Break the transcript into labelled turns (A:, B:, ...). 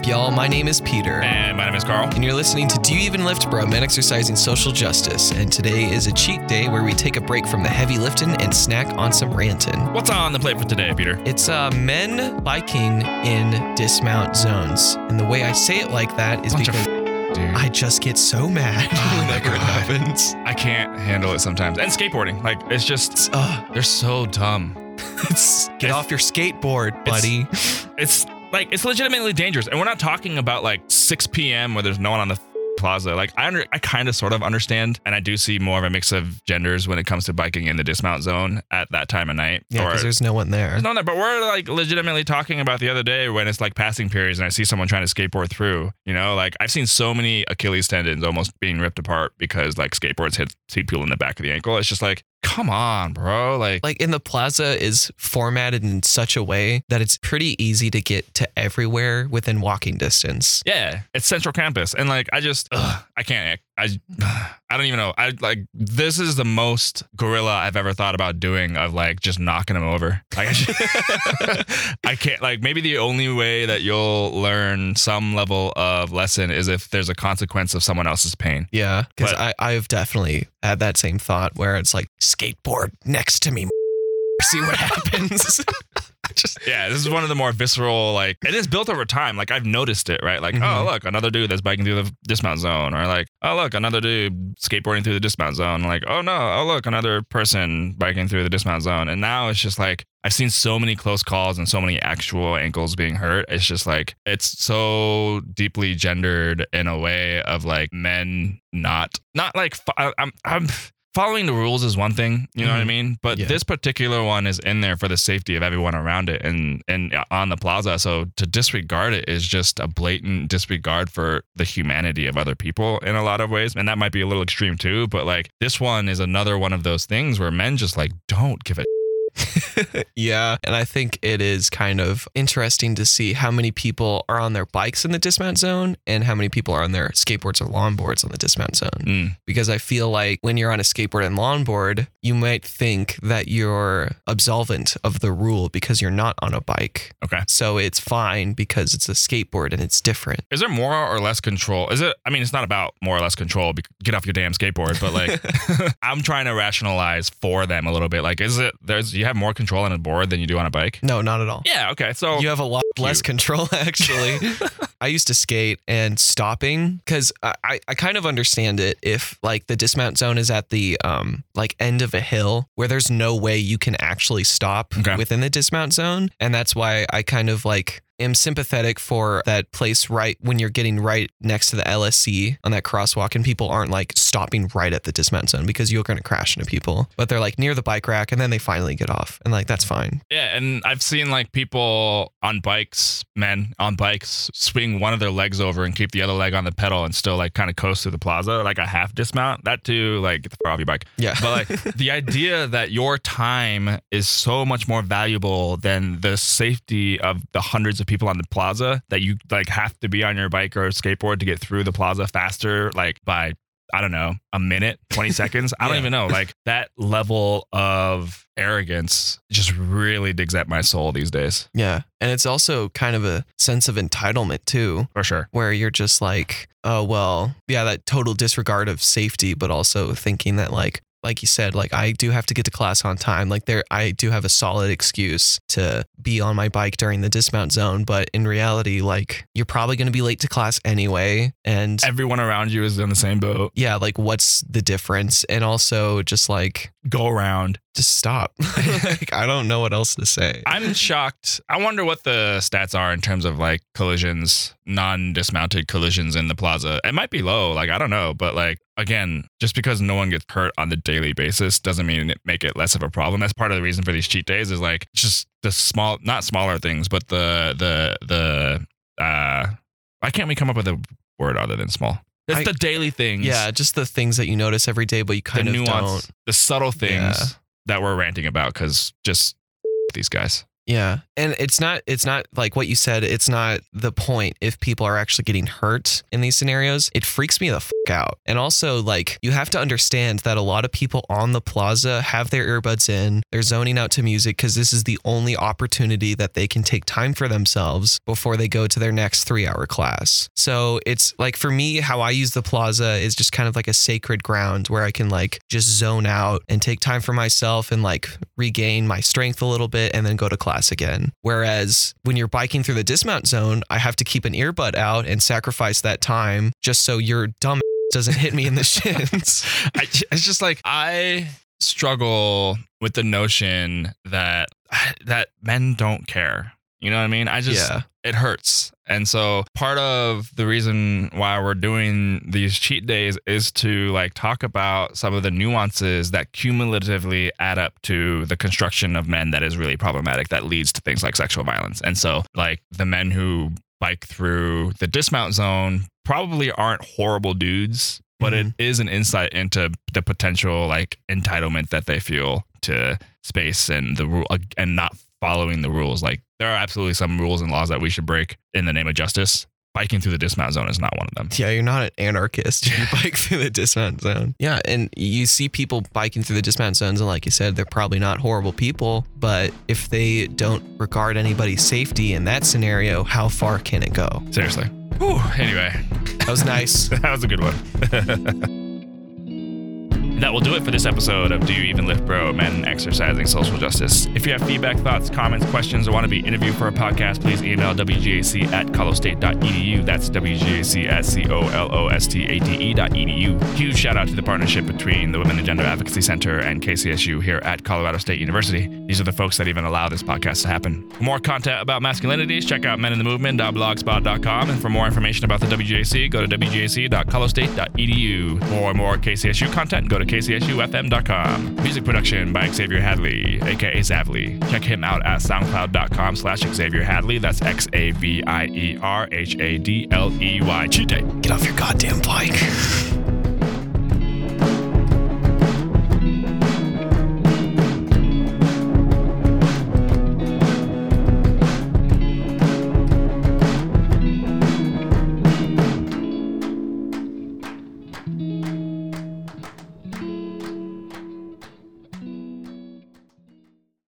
A: up, y'all? My name is Peter.
B: And my name is Carl.
A: And you're listening to Do You Even Lift Bro, Men Exercising Social Justice. And today is a cheat day where we take a break from the heavy lifting and snack on some ranting.
B: What's on the plate for today, Peter?
A: It's uh, men biking in dismount zones. And the way I say it like that is
B: Bunch
A: because
B: Dude.
A: I just get so mad
B: Oh
A: whenever it happens.
B: I can't handle it sometimes. And skateboarding. Like, it's just,
A: Uh,
B: they're so dumb.
A: it's, get
B: It's-
A: off your skateboard,
B: It's-
A: buddy.
B: It's like, it's legitimately dangerous. And we're not talking about like 6 p.m. where there's no one on the plaza. Like, I under, I kind of sort of understand. And I do see more of a mix of genders when it comes to biking in the dismount zone at that time of night.
A: Yeah, because there's no one there.
B: There's no, but we're like legitimately talking about the other day when it's like passing periods and I see someone trying to skateboard through. You know, like I've seen so many Achilles tendons almost being ripped apart because like skateboards hit people in the back of the ankle. It's just like, come on, bro. Like,
A: like in the plaza is formatted in such a way that it's pretty easy to get to everywhere within walking distance.
B: yeah, it's Central Campus, and like I just, ugh, I can't. I, I don't even know. I like this is the most gorilla I've ever thought about doing of like just knocking them over. Like I, just- I can't. Like maybe the only way that you'll learn some level of lesson is if there's a consequence of someone else's pain.
A: Yeah, because I I've definitely had that same thought where it's like skateboard next to me, see what happens. Just
B: Yeah, this is one of the more visceral, like, it is built over time. Like, I've noticed it, right? Like,
A: Mhm.
B: oh, look, another dude that's biking through the dismount zone. Or, like, oh, look, another dude skateboarding through the dismount zone. Like, oh, no, oh, look, another person biking through the dismount zone. And now it's just like, I've seen so many close calls and so many actual ankles being hurt. It's just like, it's so deeply gendered in a way of like men not, not like, I'm, I'm, Following the rules is one thing, you know what I
A: Mhm.
B: mean? But
A: Yeah.
B: this particular one is in there for the safety of everyone around it and and on the plaza. So to disregard it is just a blatant disregard for the humanity of other people in a lot of ways. And that might be a little extreme too, but like this one is another one of those things where men just like don't give a
A: yeah, and I think it is kind of interesting to see how many people are on their bikes in the dismount zone and how many people are on their skateboards or longboards on the dismount zone.
B: Mm.
A: because I feel like when you're on a skateboard and longboard, you might think that you're absolvent of the rule because you're not on a bike.
B: Okay.
A: So it's fine because it's a skateboard and it's different.
B: Is there more or less control? Is it? I mean, it's not about more or less control. Get off your damn skateboard. But like, I'm trying to rationalize for them a little bit. Like, is it? There's you have more control on a board than you do on a bike.
A: No, not at all.
B: Yeah. Okay. So
A: You have a lot less control, actually. I used to skate and stopping because I, I, I kind of understand it if like the dismount zone is at the um like end of a hill where there's no way you can actually stop
B: Okay.
A: within the dismount zone. And that's why I kind of like am sympathetic for that place right when you're getting right next to the LSC on that crosswalk and people aren't like stopping right at the dismount zone because you're gonna crash into people. But they're like near the bike rack and then they finally get off. And like that's fine.
B: Yeah, and I've seen like people on bikes, men on bikes, swing one of their legs over and keep the other leg on the pedal and still like kind of coast through the plaza, like a half dismount. That too, like get the fuck off your bike.
A: Yeah.
B: But like the idea that your time is so much more valuable than the safety of the hundreds of people on the plaza that you like have to be on your bike or skateboard to get through the plaza faster, like by I don't know, a minute, 20 seconds. I don't
A: Yeah.
B: even know. Like that level of arrogance just really digs at my soul these days.
A: Yeah. And it's also kind of a sense of entitlement too,
B: For sure.
A: where you're just like, oh, well, yeah, that total disregard of safety, but also thinking that, like, like you said, like I do have to get to class on time. Like there, I do have a solid excuse to be on my bike during the dismount zone. But in reality, like you're probably going to be late to class anyway. And
B: Everyone around you is in the same boat.
A: yeah, like what's the difference? And also just like,
B: Go around.
A: just stop. like, I don't know what else to say.
B: I'm shocked. I wonder what the stats are in terms of like collisions, non dismounted collisions in the plaza. It might be low. Like, I don't know. But like, again, just because no one gets hurt on the daily basis doesn't mean it make it less of a problem. That's part of the reason for these cheat days is like just the small, not smaller things, but the, the, the, uh, why can't we come up with a word other than small? It's
A: I-
B: the daily things.
A: Yeah, just the things that you notice every day, but you
B: The
A: kind of
B: nuance,
A: don't.
B: the subtle things
A: Yeah.
B: that we're ranting about because just these guys.
A: Yeah. And it's not it's not like what you said, it's not the point if people are actually getting hurt in these scenarios. It freaks me the fuck out. And also like you have to understand that a lot of people on the plaza have their earbuds in, they're zoning out to music cuz this is the only opportunity that they can take time for themselves before they go to their next 3-hour class. So it's like for me how I use the plaza is just kind of like a sacred ground where I can like just zone out and take time for myself and like regain my strength a little bit and then go to class again. Whereas when you're biking through the dismount zone, I have to keep an earbud out and sacrifice that time just so your dumb doesn't hit me in the shins.
B: I, it's just like I struggle with the notion that that men don't care. You know what I mean? I just
A: yeah.
B: it hurts. And so part of the reason why we're doing these cheat days is to like talk about some of the nuances that cumulatively add up to the construction of men that is really problematic that leads to things like sexual violence. And so like the men who bike through the dismount zone probably aren't horrible dudes, but it mm-hmm. is an insight into the potential like entitlement that they feel to space and the rule and not following the rules. Like there are absolutely some rules and laws that we should break in the name of justice. Biking through the dismount zone is not one of them.
A: Yeah, you're not an anarchist. You bike through the dismount zone. Yeah, and you see people biking through the dismount zones, and like you said, they're probably not horrible people. But if they don't regard anybody's safety in that scenario, how far can it go?
B: Seriously. Whew. Anyway,
A: That was nice.
B: that was a good one. that will do it for this episode of Do You Even Lift Bro? Men Exercising Social Justice. If you have feedback, thoughts, comments, questions, or want to be interviewed for a podcast, please email WGAC at colostate.edu. That's WGAC at C-O-L-O-S-T-A-T-E dot edu. Huge shout out to the partnership between the Women and Gender Advocacy Center and KCSU here at Colorado State University. These are the folks that even allow this podcast to happen. For more content about masculinities, check out meninthemovement.blogspot.com. And for more information about the WGAC, go to wgac.colostate.edu. For more KCSU content, go to kcsufm.com. Music production by Xavier Hadley, aka Zavly. Check him out at soundcloud.com slash Xavier Hadley. That's X-A-V-I-E-R-H-A-D-L-E-Y. Cheat day.
A: Get off your goddamn bike.